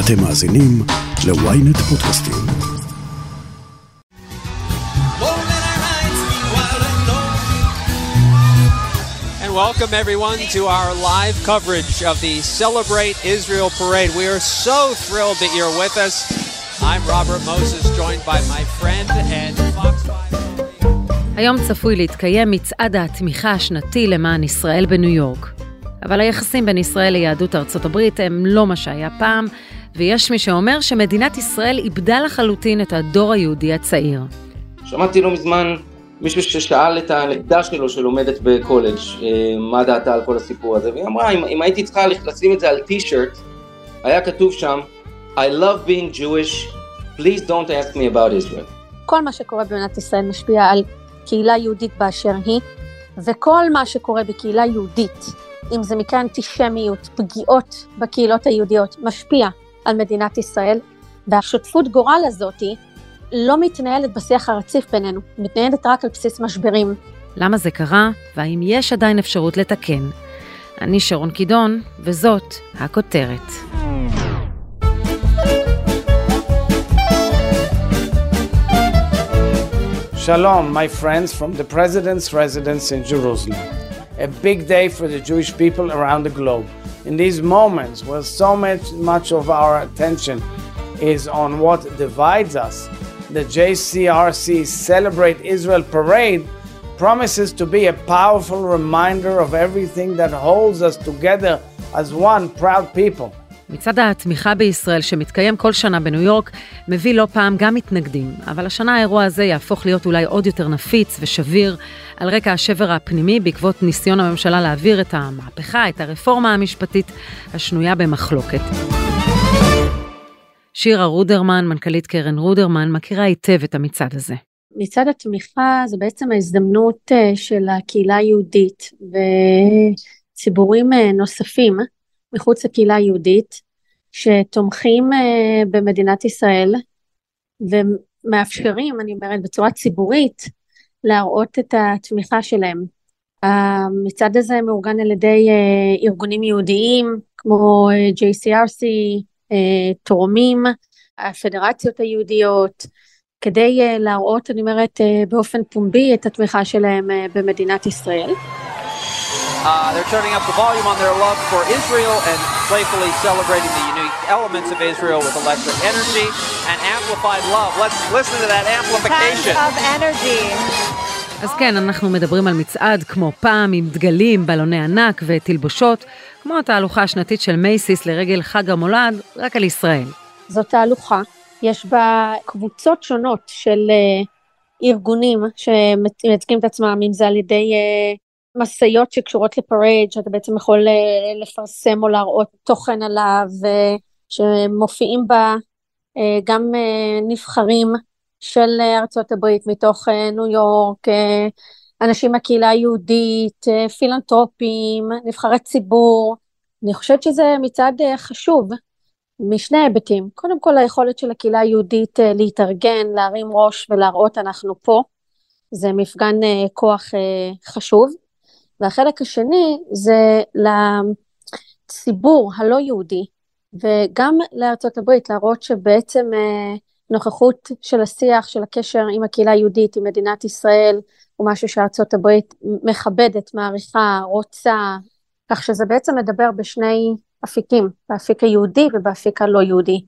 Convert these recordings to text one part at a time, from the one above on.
אתם מאזינים ל-ynet פודקאסטים. welcome everyone to our live coverage of the Celebrate Israel Parade. We are so thrilled that you're with us. I'm Robert Moses, joined by my friend and Fox 5. היום צפוי להתקיים מצעד התמיכה השנתי למען ישראל בניו יורק. אבל היחסים בין ישראל ליהדות ארצות הברית הם לא מה שהיה פעם, ויש מי שאומר שמדינת ישראל איבדה לחלוטין את הדור היהודי הצעיר. שמעתי לא מזמן מישהו ששאל את הנכדה שלו שלומדת בקולג' מה דעתה על כל הסיפור הזה, והיא אמרה, אם, אם הייתי צריכה לשים את זה על טי-שירט, היה כתוב שם, I love being Jewish, please don't ask me about Israel. כל מה שקורה במדינת ישראל משפיע על קהילה יהודית באשר היא, וכל מה שקורה בקהילה יהודית, אם זה מקרה אנטישמיות, פגיעות בקהילות היהודיות, משפיע על מדינת ישראל, והשותפות גורל הזאתי לא מתנהלת בשיח הרציף בינינו, מתנהלת רק על בסיס משברים. למה זה קרה, והאם יש עדיין אפשרות לתקן? אני שרון קידון, וזאת הכותרת. Shalom, my friends from the President's residence in Jerusalem. A big day for the Jewish people around the globe. In these moments where so much, much of our attention is on what divides us, the JCRC Celebrate Israel Parade promises to be a powerful reminder of everything that holds us together as one proud people. מצד התמיכה בישראל שמתקיים כל שנה בניו יורק, מביא לא פעם גם מתנגדים, אבל השנה האירוע הזה יהפוך להיות אולי עוד יותר נפיץ ושביר על רקע השבר הפנימי בעקבות ניסיון הממשלה להעביר את המהפכה, את הרפורמה המשפטית השנויה במחלוקת. שירה רודרמן, מנכ"לית קרן רודרמן, מכירה היטב את המצעד הזה. מצעד התמיכה זה בעצם ההזדמנות של הקהילה היהודית וציבורים נוספים מחוץ לקהילה היהודית שתומכים במדינת ישראל ומאפשרים, אני אומרת בצורה ציבורית, להראות את התמיכה שלהם. המצעד הזה מאורגן על ידי ארגונים יהודיים כמו JCRC, תורמים, הפדרציות היהודיות, כדי להראות, אני אומרת, באופן פומבי את התמיכה שלהם במדינת ישראל. Uh, they're turning up the volume on their love for Israel and playfully celebrating the unique elements of Israel with electric energy and amplified love. Let's listen to that amplification. Tons of energy. אז כן, אנחנו מדברים על מצעד כמו פעם, עם דגלים, בלוני ענק ותלבושות, כמו התהלוכה השנתית של מייסיס לרגל חג המולד, רק על ישראל. זו תהלוכה, יש בה קבוצות שונות של ארגונים שמייצגים את עצמם, אם זה על ידי משאיות שקשורות לפרייד, שאתה בעצם יכול לפרסם או להראות תוכן עליו, שמופיעים בה גם נבחרים של ארצות הברית מתוך ניו יורק, אנשים מהקהילה היהודית, פילנטרופים, נבחרי ציבור. אני חושבת שזה מצעד חשוב משני היבטים. קודם כל היכולת של הקהילה היהודית להתארגן, להרים ראש ולהראות אנחנו פה. זה מפגן כוח חשוב. והחלק השני זה לציבור הלא יהודי וגם לארצות הברית להראות שבעצם נוכחות של השיח, של הקשר עם הקהילה היהודית, עם מדינת ישראל, הוא משהו שארצות הברית מכבדת, מעריכה, רוצה, כך שזה בעצם מדבר בשני אפיקים, באפיק היהודי ובאפיק הלא יהודי.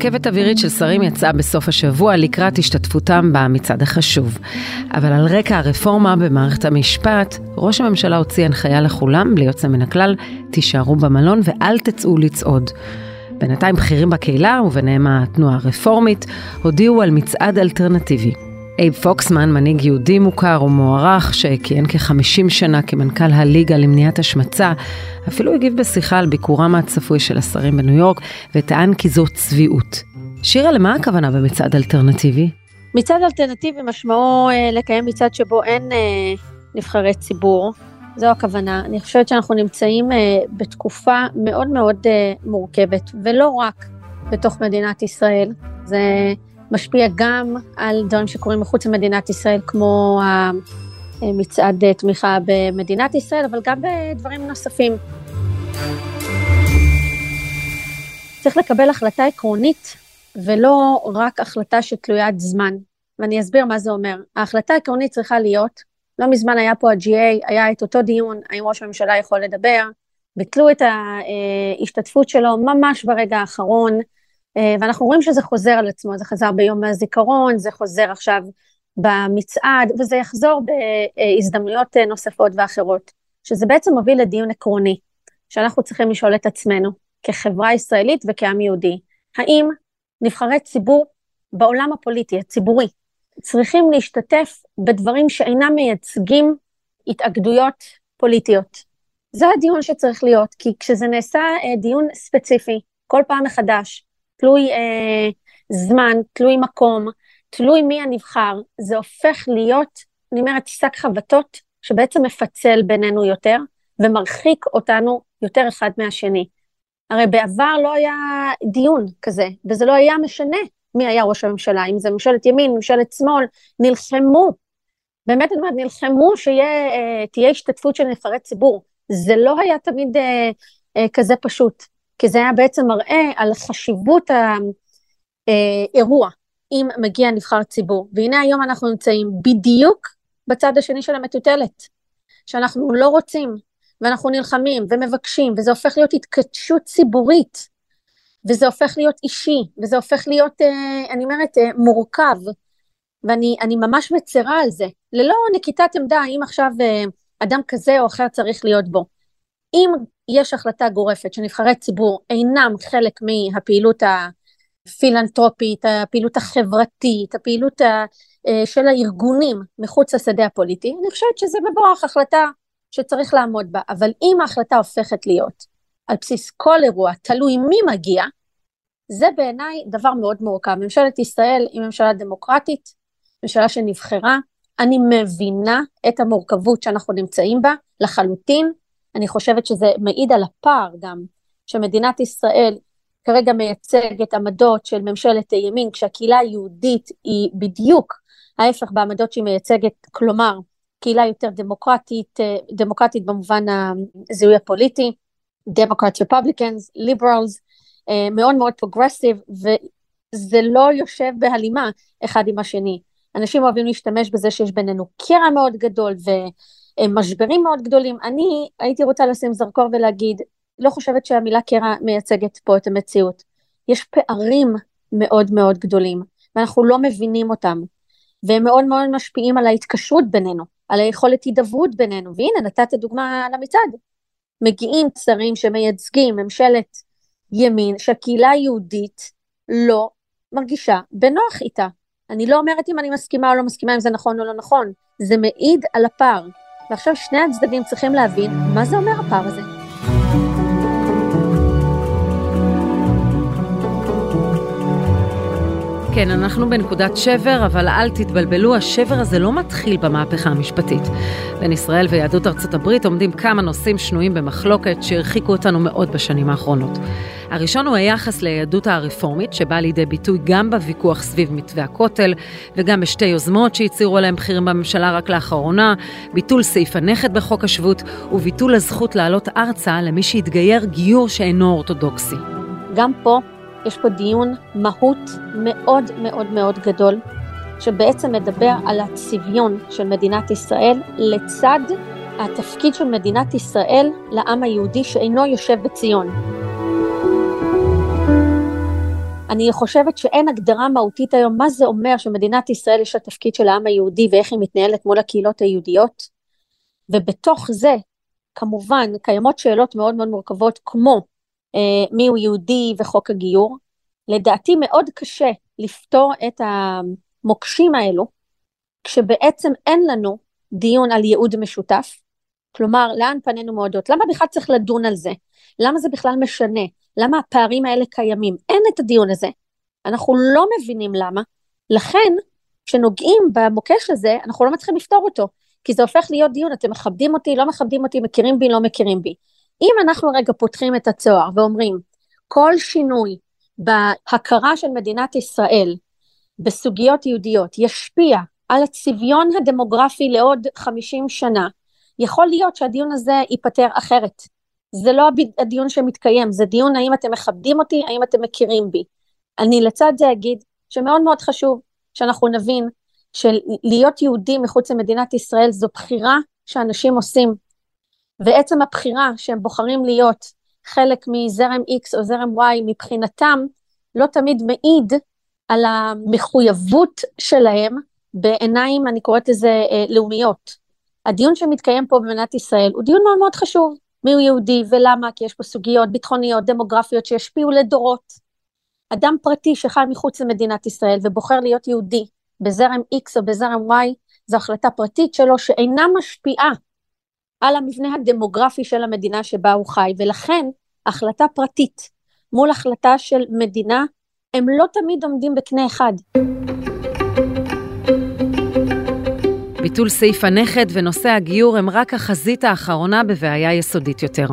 רכבת אווירית של שרים יצאה בסוף השבוע לקראת השתתפותם במצעד החשוב. אבל על רקע הרפורמה במערכת המשפט, ראש הממשלה הוציא הנחיה לכולם, בלי יוצא מן הכלל, תישארו במלון ואל תצאו לצעוד. בינתיים בכירים בקהילה, וביניהם התנועה הרפורמית, הודיעו על מצעד אלטרנטיבי. אייב פוקסמן, מנהיג יהודי מוכר ומוערך, שכיהן כ-50 שנה כמנכ"ל הליגה למניעת השמצה, אפילו הגיב בשיחה על ביקורם הצפוי של השרים בניו יורק, וטען כי זו צביעות. שירה, למה הכוונה במצעד אלטרנטיבי? מצעד אלטרנטיבי משמעו אה, לקיים מצעד שבו אין אה, נבחרי ציבור, זו הכוונה. אני חושבת שאנחנו נמצאים אה, בתקופה מאוד מאוד אה, מורכבת, ולא רק בתוך מדינת ישראל. זה משפיע גם על דברים שקורים מחוץ למדינת ישראל, כמו מצעד תמיכה במדינת ישראל, אבל גם בדברים נוספים. צריך לקבל החלטה עקרונית ולא רק החלטה שתלוית זמן. ואני אסביר מה זה אומר. ההחלטה העקרונית צריכה להיות, לא מזמן היה פה ה-GA, היה את אותו דיון, האם ראש הממשלה יכול לדבר, ביטלו את ההשתתפות שלו ממש ברגע האחרון, ואנחנו רואים שזה חוזר על עצמו, זה חזר ביום הזיכרון, זה חוזר עכשיו במצעד, וזה יחזור בהזדמנויות נוספות ואחרות, שזה בעצם מוביל לדיון עקרוני, שאנחנו צריכים לשאול את עצמנו, כחברה ישראלית וכעם יהודי, האם נבחרי ציבור בעולם הפוליטי, הציבורי, צריכים להשתתף בדברים שאינם מייצגים התאגדויות פוליטיות. זה הדיון שצריך להיות, כי כשזה נעשה אה, דיון ספציפי, כל פעם מחדש, תלוי אה, זמן, תלוי מקום, תלוי מי הנבחר, זה הופך להיות, אני אומרת, שק חבטות שבעצם מפצל בינינו יותר ומרחיק אותנו יותר אחד מהשני. הרי בעבר לא היה דיון כזה, וזה לא היה משנה מי היה ראש הממשלה, אם זה ממשלת ימין, ממשלת שמאל, נלחמו, באמת אני אומרת, נלחמו שתהיה אה, השתתפות של נבחרי ציבור. זה לא היה תמיד אה, אה, כזה פשוט, כי זה היה בעצם מראה על חשיבות האירוע, אם מגיע נבחר ציבור. והנה היום אנחנו נמצאים בדיוק בצד השני של המטוטלת, שאנחנו לא רוצים ואנחנו נלחמים ומבקשים, וזה הופך להיות התכתשות ציבורית, וזה הופך להיות אישי, וזה הופך להיות, אה, אני אומרת, אה, מורכב, ואני ממש מצרה על זה, ללא נקיטת עמדה האם עכשיו אה, אדם כזה או אחר צריך להיות בו. אם יש החלטה גורפת שנבחרי ציבור אינם חלק מהפעילות הפילנטרופית, הפעילות החברתית, הפעילות של הארגונים מחוץ לשדה הפוליטי, אני חושבת שזה מבורך, החלטה שצריך לעמוד בה, אבל אם ההחלטה הופכת להיות על בסיס כל אירוע, תלוי מי מגיע, זה בעיניי דבר מאוד מורכב. ממשלת ישראל היא ממשלה דמוקרטית, ממשלה שנבחרה, אני מבינה את המורכבות שאנחנו נמצאים בה לחלוטין, אני חושבת שזה מעיד על הפער גם, שמדינת ישראל כרגע מייצגת עמדות של ממשלת ימין, כשהקהילה היהודית היא בדיוק ההפך בעמדות שהיא מייצגת, כלומר, קהילה יותר דמוקרטית, אה, דמוקרטית במובן הזיהוי הפוליטי, Democrat Republicans, liberals, מאוד מאוד progressive, וזה לא יושב בהלימה אחד עם השני. אנשים אוהבים להשתמש בזה שיש בינינו קרע מאוד גדול ומשברים מאוד גדולים. אני הייתי רוצה לשים זרקור ולהגיד, לא חושבת שהמילה קרע מייצגת פה את המציאות. יש פערים מאוד מאוד גדולים, ואנחנו לא מבינים אותם, והם מאוד מאוד משפיעים על ההתקשרות בינינו. על היכולת הידברות בינינו, והנה נתת דוגמה על המצעד. מגיעים שרים שמייצגים ממשלת ימין שהקהילה היהודית לא מרגישה בנוח איתה. אני לא אומרת אם אני מסכימה או לא מסכימה אם זה נכון או לא נכון, זה מעיד על הפער. ועכשיו שני הצדדים צריכים להבין מה זה אומר הפער הזה. כן, אנחנו בנקודת שבר, אבל אל תתבלבלו, השבר הזה לא מתחיל במהפכה המשפטית. בין ישראל ויהדות ארצות הברית עומדים כמה נושאים שנויים במחלוקת שהרחיקו אותנו מאוד בשנים האחרונות. הראשון הוא היחס ליהדות הרפורמית, שבא לידי ביטוי גם בוויכוח סביב מתווה הכותל, וגם בשתי יוזמות שהצהירו עליהם בכירים בממשלה רק לאחרונה, ביטול סעיף הנכד בחוק השבות, וביטול הזכות לעלות ארצה למי שהתגייר גיור שאינו אורתודוקסי. גם פה יש פה דיון מהות מאוד מאוד מאוד גדול, שבעצם מדבר על הצביון של מדינת ישראל לצד התפקיד של מדינת ישראל לעם היהודי שאינו יושב בציון. אני חושבת שאין הגדרה מהותית היום מה זה אומר שמדינת ישראל יש התפקיד של העם היהודי ואיך היא מתנהלת מול הקהילות היהודיות. ובתוך זה, כמובן, קיימות שאלות מאוד מאוד מורכבות כמו מיהו יהודי וחוק הגיור. לדעתי מאוד קשה לפתור את המוקשים האלו, כשבעצם אין לנו דיון על ייעוד משותף, כלומר, לאן פנינו מועדות? למה בכלל צריך לדון על זה? למה זה בכלל משנה? למה הפערים האלה קיימים? אין את הדיון הזה. אנחנו לא מבינים למה. לכן, כשנוגעים במוקש הזה, אנחנו לא מצליחים לפתור אותו. כי זה הופך להיות דיון, אתם מכבדים אותי, לא מכבדים אותי, מכירים בי, לא מכירים בי. אם אנחנו רגע פותחים את הצוהר ואומרים, כל שינוי בהכרה של מדינת ישראל בסוגיות יהודיות ישפיע על הצביון הדמוגרפי לעוד 50 שנה, יכול להיות שהדיון הזה ייפתר אחרת. זה לא הדיון שמתקיים, זה דיון האם אתם מכבדים אותי, האם אתם מכירים בי. אני לצד זה אגיד שמאוד מאוד חשוב שאנחנו נבין שלהיות יהודי מחוץ למדינת ישראל זו בחירה שאנשים עושים. ועצם הבחירה שהם בוחרים להיות חלק מזרם X או זרם Y מבחינתם לא תמיד מעיד על המחויבות שלהם בעיניים, אני קוראת לזה אה, לאומיות. הדיון שמתקיים פה במדינת ישראל הוא דיון מאוד מאוד חשוב, מי הוא יהודי ולמה, כי יש פה סוגיות ביטחוניות, דמוגרפיות שישפיעו לדורות. אדם פרטי שחי מחוץ למדינת ישראל ובוחר להיות יהודי בזרם X או בזרם Y, זו החלטה פרטית שלו שאינה משפיעה על המבנה הדמוגרפי של המדינה שבה הוא חי, ולכן החלטה פרטית מול החלטה של מדינה, הם לא תמיד עומדים בקנה אחד. ביטול סעיף הנכד ונושא הגיור הם רק החזית האחרונה בבעיה יסודית יותר.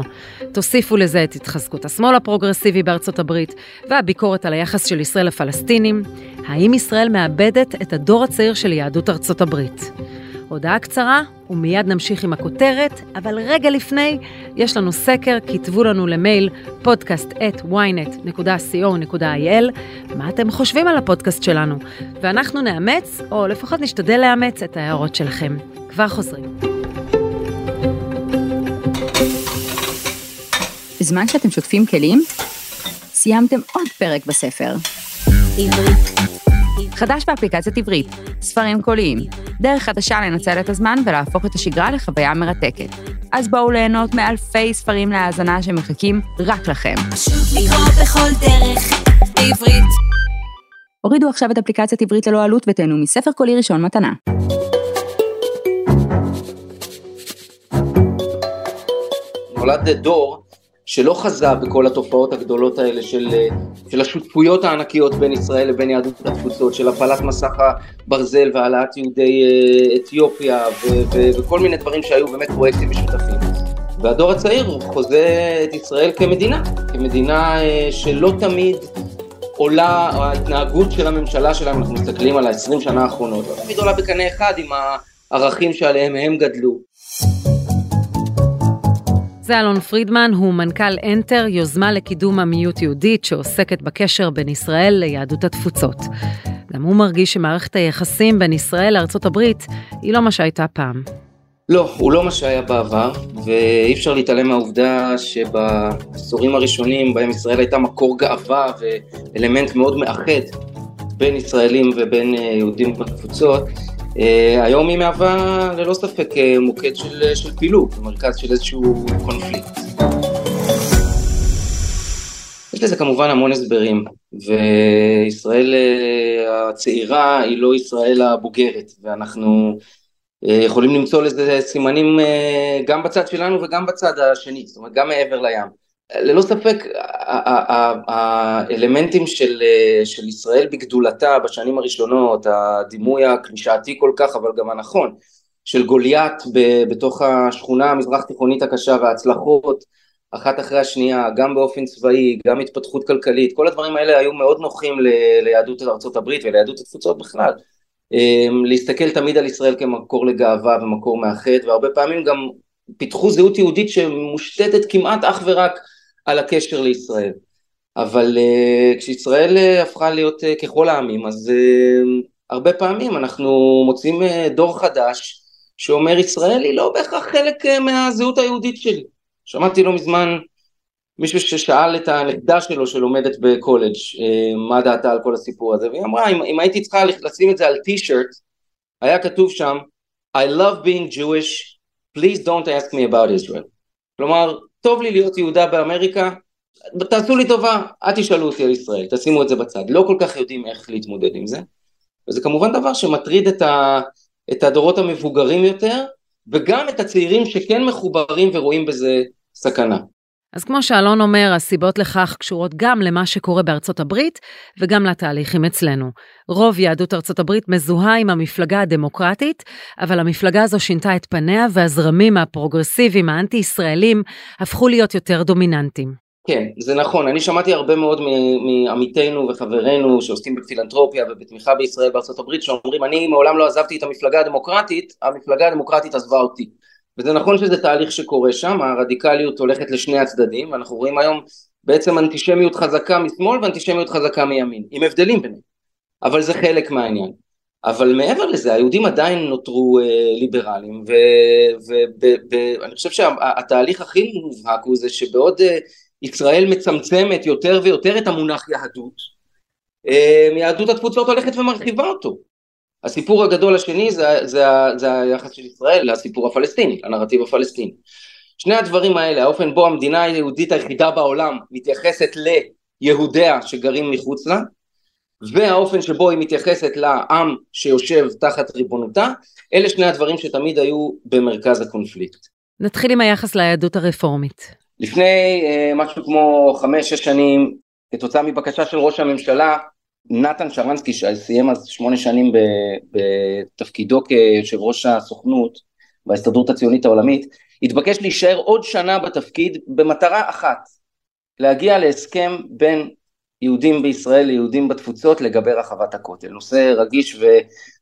תוסיפו לזה את התחזקות השמאל הפרוגרסיבי בארצות הברית והביקורת על היחס של ישראל לפלסטינים. האם ישראל מאבדת את הדור הצעיר של יהדות ארצות הברית? הודעה קצרה, ומיד נמשיך עם הכותרת, אבל רגע לפני, יש לנו סקר, כתבו לנו למייל podcast at ynet.co.il מה אתם חושבים על הפודקאסט שלנו, ואנחנו נאמץ, או לפחות נשתדל לאמץ את ההערות שלכם. כבר חוזרים. בזמן שאתם שוטפים כלים, סיימתם עוד פרק בספר. עברית. חדש באפליקציית עברית, ספרים קוליים, דרך חדשה לנצל את הזמן ולהפוך את השגרה לחוויה מרתקת. אז בואו ליהנות מאלפי ספרים להאזנה שמחכים רק לכם. פשוט לקרוא בכל דרך בעברית. הורידו עכשיו את אפליקציית עברית ללא עלות ותהנו מספר קולי ראשון מתנה. נולד דור שלא חזה בכל התופעות הגדולות האלה של, של השותפויות הענקיות בין ישראל לבין יהדות התפוצות, של הפלת מסך הברזל והעלאת יהודי אה, אתיופיה ו, ו, וכל מיני דברים שהיו באמת פרויקטים משותפים. והדור הצעיר חוזה את ישראל כמדינה, כמדינה אה, שלא תמיד עולה, ההתנהגות של הממשלה שלהם, אנחנו מסתכלים על ה-20 שנה האחרונות, לא תמיד עולה בקנה אחד עם הערכים שעליהם הם גדלו. זה אלון פרידמן, הוא מנכ"ל אנטר, יוזמה לקידום עמיות יהודית שעוסקת בקשר בין ישראל ליהדות התפוצות. גם הוא מרגיש שמערכת היחסים בין ישראל לארצות הברית היא לא מה שהייתה פעם. לא, הוא לא מה שהיה בעבר, ואי אפשר להתעלם מהעובדה שבעשורים הראשונים בהם ישראל הייתה מקור גאווה ואלמנט מאוד מאחד בין ישראלים ובין אה, יהודים בתפוצות, היום היא מהווה ללא ספק uh, מוקד של, של פילוג, מרכז של איזשהו קונפליקט. יש לזה כמובן המון הסברים, וישראל הצעירה היא לא ישראל הבוגרת, ואנחנו יכולים למצוא לזה סימנים גם בצד שלנו וגם בצד השני, זאת אומרת גם מעבר לים. ללא ספק האלמנטים של, של ישראל בגדולתה בשנים הראשונות, הדימוי הקלישאתי כל כך אבל גם הנכון של גוליית בתוך השכונה המזרח תיכונית הקשה וההצלחות אחת אחרי השנייה, גם באופן צבאי, גם התפתחות כלכלית, כל הדברים האלה היו מאוד נוחים ליהדות ארה"ב וליהדות התפוצות בכלל. אמ, להסתכל תמיד על ישראל כמקור לגאווה ומקור מאחד, והרבה פעמים גם פיתחו זהות יהודית שמושתתת כמעט אך ורק על הקשר לישראל. אבל uh, כשישראל uh, הפכה להיות uh, ככל העמים, אז uh, הרבה פעמים אנחנו מוצאים uh, דור חדש שאומר ישראל היא לא בהכרח חלק uh, מהזהות היהודית שלי. שמעתי לא מזמן מישהו ששאל את הנכדה שלו שלומדת בקולג' uh, מה דעתה על כל הסיפור הזה, והיא אמרה אם, אם הייתי צריכה לשים את זה על טי-שירט, היה כתוב שם I love being Jewish, please don't ask me about Israel. כלומר, טוב לי להיות יהודה באמריקה, תעשו לי טובה, אל תשאלו אותי על ישראל, תשימו את זה בצד. לא כל כך יודעים איך להתמודד עם זה, וזה כמובן דבר שמטריד את, ה, את הדורות המבוגרים יותר, וגם את הצעירים שכן מחוברים ורואים בזה סכנה. אז כמו שאלון אומר, הסיבות לכך קשורות גם למה שקורה בארצות הברית וגם לתהליכים אצלנו. רוב יהדות ארצות הברית מזוהה עם המפלגה הדמוקרטית, אבל המפלגה הזו שינתה את פניה והזרמים הפרוגרסיביים האנטי-ישראלים הפכו להיות יותר דומיננטיים. כן, זה נכון, אני שמעתי הרבה מאוד מעמיתינו וחברינו שעוסקים בפילנטרופיה ובתמיכה בישראל בארצות הברית שאומרים אני מעולם לא עזבתי את המפלגה הדמוקרטית, המפלגה הדמוקרטית עזבה אותי. וזה נכון שזה תהליך שקורה שם, הרדיקליות הולכת לשני הצדדים, ואנחנו רואים היום בעצם אנטישמיות חזקה משמאל ואנטישממיות חזקה מימין, עם הבדלים ביניהם, אבל זה חלק מהעניין. אבל מעבר לזה, היהודים עדיין נותרו אה, ליברליים, ואני חושב שהתהליך הכי מובהק הוא זה שבעוד אה, ישראל מצמצמת יותר ויותר את המונח יהדות, אה, יהדות התפוצות הולכת ומרחיבה אותו. הסיפור הגדול השני זה, זה, זה היחס של ישראל לסיפור הפלסטיני, לנרטיב הפלסטיני. שני הדברים האלה, האופן בו המדינה היהודית היחידה בעולם מתייחסת ליהודיה שגרים מחוץ לה, והאופן שבו היא מתייחסת לעם שיושב תחת ריבונותה, אלה שני הדברים שתמיד היו במרכז הקונפליקט. נתחיל עם היחס ליהדות הרפורמית. לפני אה, משהו כמו חמש-שש שנים, כתוצאה מבקשה של ראש הממשלה, נתן שרנסקי שסיים אז שמונה שנים בתפקידו כיושב ראש הסוכנות בהסתדרות הציונית העולמית, התבקש להישאר עוד שנה בתפקיד במטרה אחת, להגיע להסכם בין יהודים בישראל ליהודים בתפוצות לגבי רחבת הכותל, נושא רגיש ו,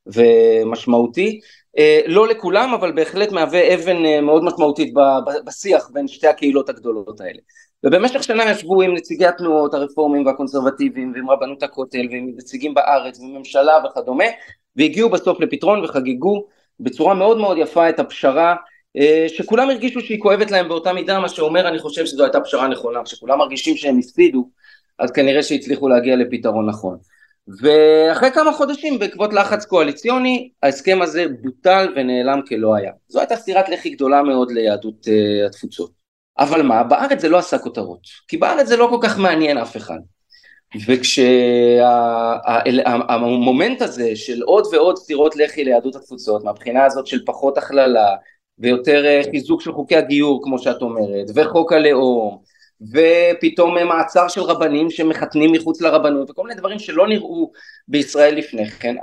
ומשמעותי, לא לכולם אבל בהחלט מהווה אבן אה, מאוד משמעותית בשיח בין שתי הקהילות הגדולות האלה. ובמשך שנה ישבו עם נציגי התנועות הרפורמים והקונסרבטיביים ועם רבנות הכותל ועם נציגים בארץ וממשלה וכדומה והגיעו בסוף לפתרון וחגגו בצורה מאוד מאוד יפה את הפשרה אה, שכולם הרגישו שהיא כואבת להם באותה מידה מה שאומר אני חושב שזו הייתה פשרה נכונה שכולם מרגישים שהם הפסידו אז כנראה שהצליחו להגיע לפתרון נכון ואחרי כמה חודשים בעקבות לחץ קואליציוני ההסכם הזה בוטל ונעלם כלא היה. זו הייתה סטירת לחי גדולה מאוד ליהדות uh, התפוצות. אבל מה? בארץ זה לא עשה כותרות. כי בארץ זה לא כל כך מעניין אף אחד. וכשהמומנט הזה של עוד ועוד סטירות לחי ליהדות התפוצות מהבחינה הזאת של פחות הכללה ויותר אה, חיזוק של חוקי הגיור כמו שאת אומרת וחוק הלאום ופתאום מעצר של רבנים שמחתנים מחוץ לרבנות וכל מיני דברים שלא נראו בישראל לפני כן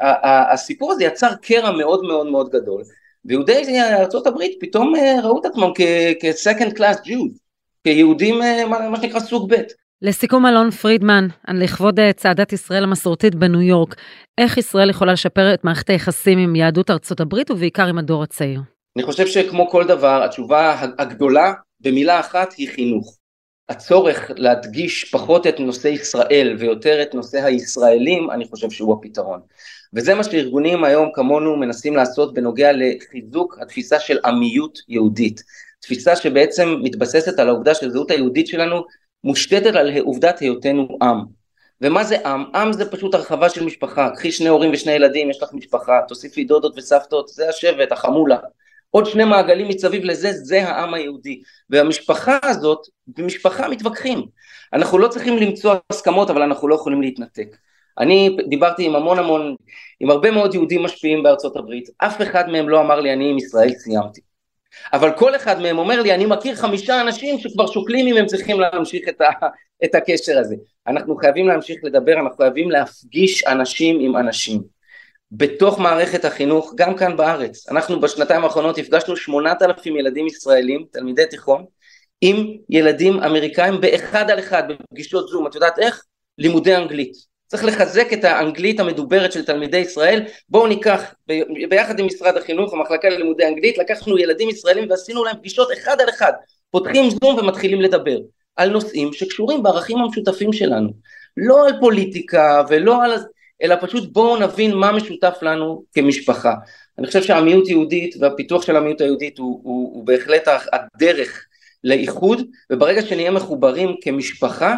הסיפור הזה יצר קרע מאוד מאוד מאוד גדול ויהודי ארה"ב פתאום אה, ראו את עצמם כ-second class Jews כיהודים אה, מה שנקרא סוג ב' לסיכום אלון פרידמן, לכבוד אה, צעדת ישראל המסורתית בניו יורק, איך ישראל יכולה לשפר את מערכת היחסים עם יהדות ארצות הברית ובעיקר עם הדור הצעיר? אני חושב שכמו כל דבר, התשובה הגדולה במילה אחת היא חינוך. הצורך להדגיש פחות את נושא ישראל ויותר את נושא הישראלים, אני חושב שהוא הפתרון. וזה מה שארגונים היום כמונו מנסים לעשות בנוגע לחיזוק התפיסה של עמיות יהודית. תפיסה שבעצם מתבססת על העובדה שהזהות היהודית שלנו מושתתת על עובדת היותנו עם. ומה זה עם? עם זה פשוט הרחבה של משפחה. קחי שני הורים ושני ילדים, יש לך משפחה, תוסיפי דודות וסבתות, זה השבט, החמולה. עוד שני מעגלים מסביב לזה, זה העם היהודי. והמשפחה הזאת, במשפחה מתווכחים. אנחנו לא צריכים למצוא הסכמות, אבל אנחנו לא יכולים להתנתק. אני דיברתי עם המון המון, עם הרבה מאוד יהודים משפיעים בארצות הברית, אף אחד מהם לא אמר לי אני עם ישראל סיימתי. אבל כל אחד מהם אומר לי אני מכיר חמישה אנשים שכבר שוקלים אם הם צריכים להמשיך את, ה, את הקשר הזה. אנחנו חייבים להמשיך לדבר, אנחנו חייבים להפגיש אנשים עם אנשים. בתוך מערכת החינוך, גם כאן בארץ. אנחנו בשנתיים האחרונות הפגשנו שמונת אלפים ילדים ישראלים, תלמידי תיכון, עם ילדים אמריקאים באחד על אחד בפגישות זום, את יודעת איך? לימודי אנגלית. צריך לחזק את האנגלית המדוברת של תלמידי ישראל, בואו ניקח ב- ביחד עם משרד החינוך, המחלקה ללימודי אנגלית, לקחנו ילדים ישראלים ועשינו להם פגישות אחד על אחד, פותחים זום ומתחילים לדבר על נושאים שקשורים בערכים המשותפים שלנו, לא על פוליטיקה ולא על... אלא פשוט בואו נבין מה משותף לנו כמשפחה. אני חושב שהמיעוט יהודית והפיתוח של המיעוט היהודית הוא, הוא, הוא בהחלט הדרך לאיחוד, וברגע שנהיה מחוברים כמשפחה,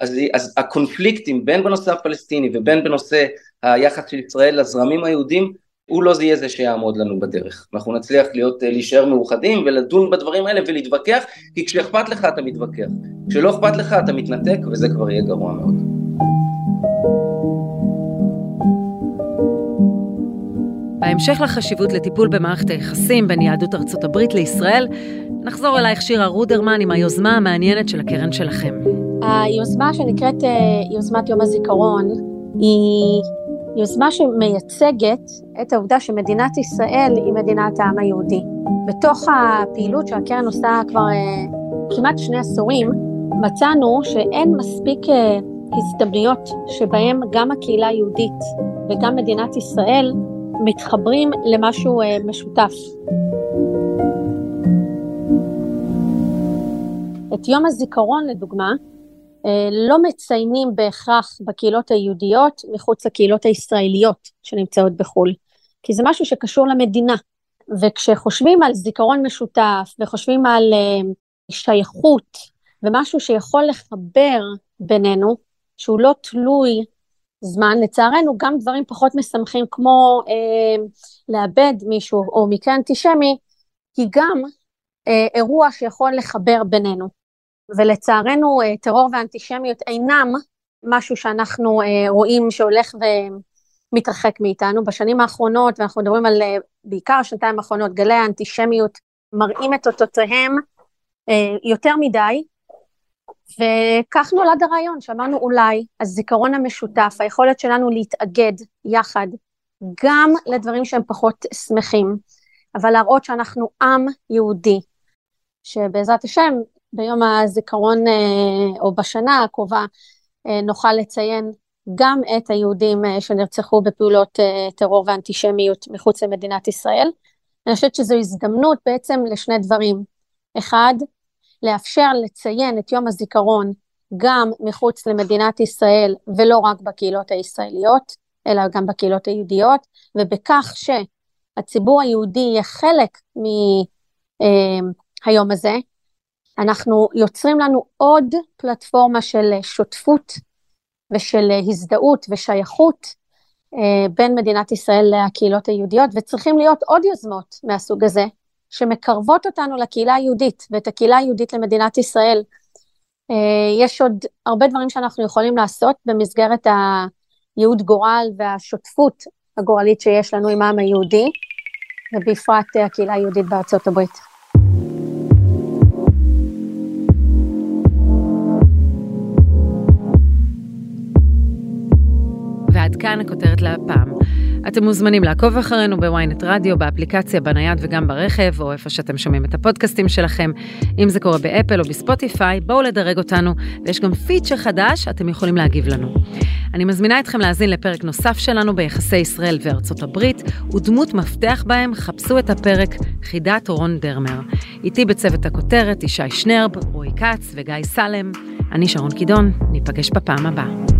אז, אז הקונפליקטים בין בנושא הפלסטיני ובין בנושא היחס של ישראל לזרמים היהודים, הוא לא יהיה זה שיעמוד לנו בדרך. אנחנו נצליח להיות, להישאר מאוחדים ולדון בדברים האלה ולהתווכח, כי כשאכפת לך אתה מתווכח. כשלא אכפת לך אתה מתנתק וזה כבר יהיה גרוע מאוד. בהמשך לחשיבות לטיפול במערכת היחסים בין יהדות ארצות הברית לישראל, נחזור אלייך שירה רודרמן עם היוזמה המעניינת של הקרן שלכם. היוזמה שנקראת אה, יוזמת יום הזיכרון היא יוזמה שמייצגת את העובדה שמדינת ישראל היא מדינת העם היהודי. בתוך הפעילות שהקרן עושה כבר אה, כמעט שני עשורים, מצאנו שאין מספיק אה, הזדמנויות שבהם גם הקהילה היהודית וגם מדינת ישראל מתחברים למשהו אה, משותף. את יום הזיכרון, לדוגמה, אה, לא מציינים בהכרח בקהילות היהודיות מחוץ לקהילות הישראליות שנמצאות בחו"ל, כי זה משהו שקשור למדינה. וכשחושבים על זיכרון משותף וחושבים על שייכות ומשהו שיכול לחבר בינינו, שהוא לא תלוי זמן, לצערנו גם דברים פחות משמחים כמו אה, לאבד מישהו או מקרה אנטישמי, היא גם אה, אירוע שיכול לחבר בינינו. ולצערנו אה, טרור ואנטישמיות אינם משהו שאנחנו אה, רואים שהולך ומתרחק מאיתנו. בשנים האחרונות, ואנחנו מדברים על אה, בעיקר השנתיים האחרונות, גלי האנטישמיות מראים את אותותיהם אה, יותר מדי, וכך נולד הרעיון, שאמרנו אולי הזיכרון המשותף, היכולת שלנו להתאגד יחד, גם לדברים שהם פחות שמחים, אבל להראות שאנחנו עם יהודי, שבעזרת השם ביום הזיכרון אה, או בשנה הקרובה אה, נוכל לציין גם את היהודים אה, שנרצחו בפעולות טרור ואנטישמיות מחוץ למדינת ישראל. אני חושבת שזו הזדמנות בעצם לשני דברים. אחד, לאפשר לציין את יום הזיכרון גם מחוץ למדינת ישראל ולא רק בקהילות הישראליות, אלא גם בקהילות היהודיות, ובכך שהציבור היהודי יהיה חלק מהיום הזה, אנחנו יוצרים לנו עוד פלטפורמה של שותפות ושל הזדהות ושייכות אה, בין מדינת ישראל לקהילות היהודיות, וצריכים להיות עוד יוזמות מהסוג הזה, שמקרבות אותנו לקהילה היהודית ואת הקהילה היהודית למדינת ישראל. אה, יש עוד הרבה דברים שאנחנו יכולים לעשות במסגרת הייעוד גורל והשותפות הגורלית שיש לנו עם העם היהודי, ובפרט הקהילה היהודית בארצות הברית. ועד כאן הכותרת להפעם. אתם מוזמנים לעקוב אחרינו בוויינט רדיו, באפליקציה, בנייד וגם ברכב, או איפה שאתם שומעים את הפודקאסטים שלכם. אם זה קורה באפל או בספוטיפיי, בואו לדרג אותנו, ויש גם פיצ'ר חדש, אתם יכולים להגיב לנו. אני מזמינה אתכם להאזין לפרק נוסף שלנו ביחסי ישראל וארצות הברית, ודמות מפתח בהם, חפשו את הפרק חידת רון דרמר. איתי בצוות הכותרת ישי שנרב, רועי כץ וגיא סלם. אני שרון קידון, ניפגש בפעם הבאה.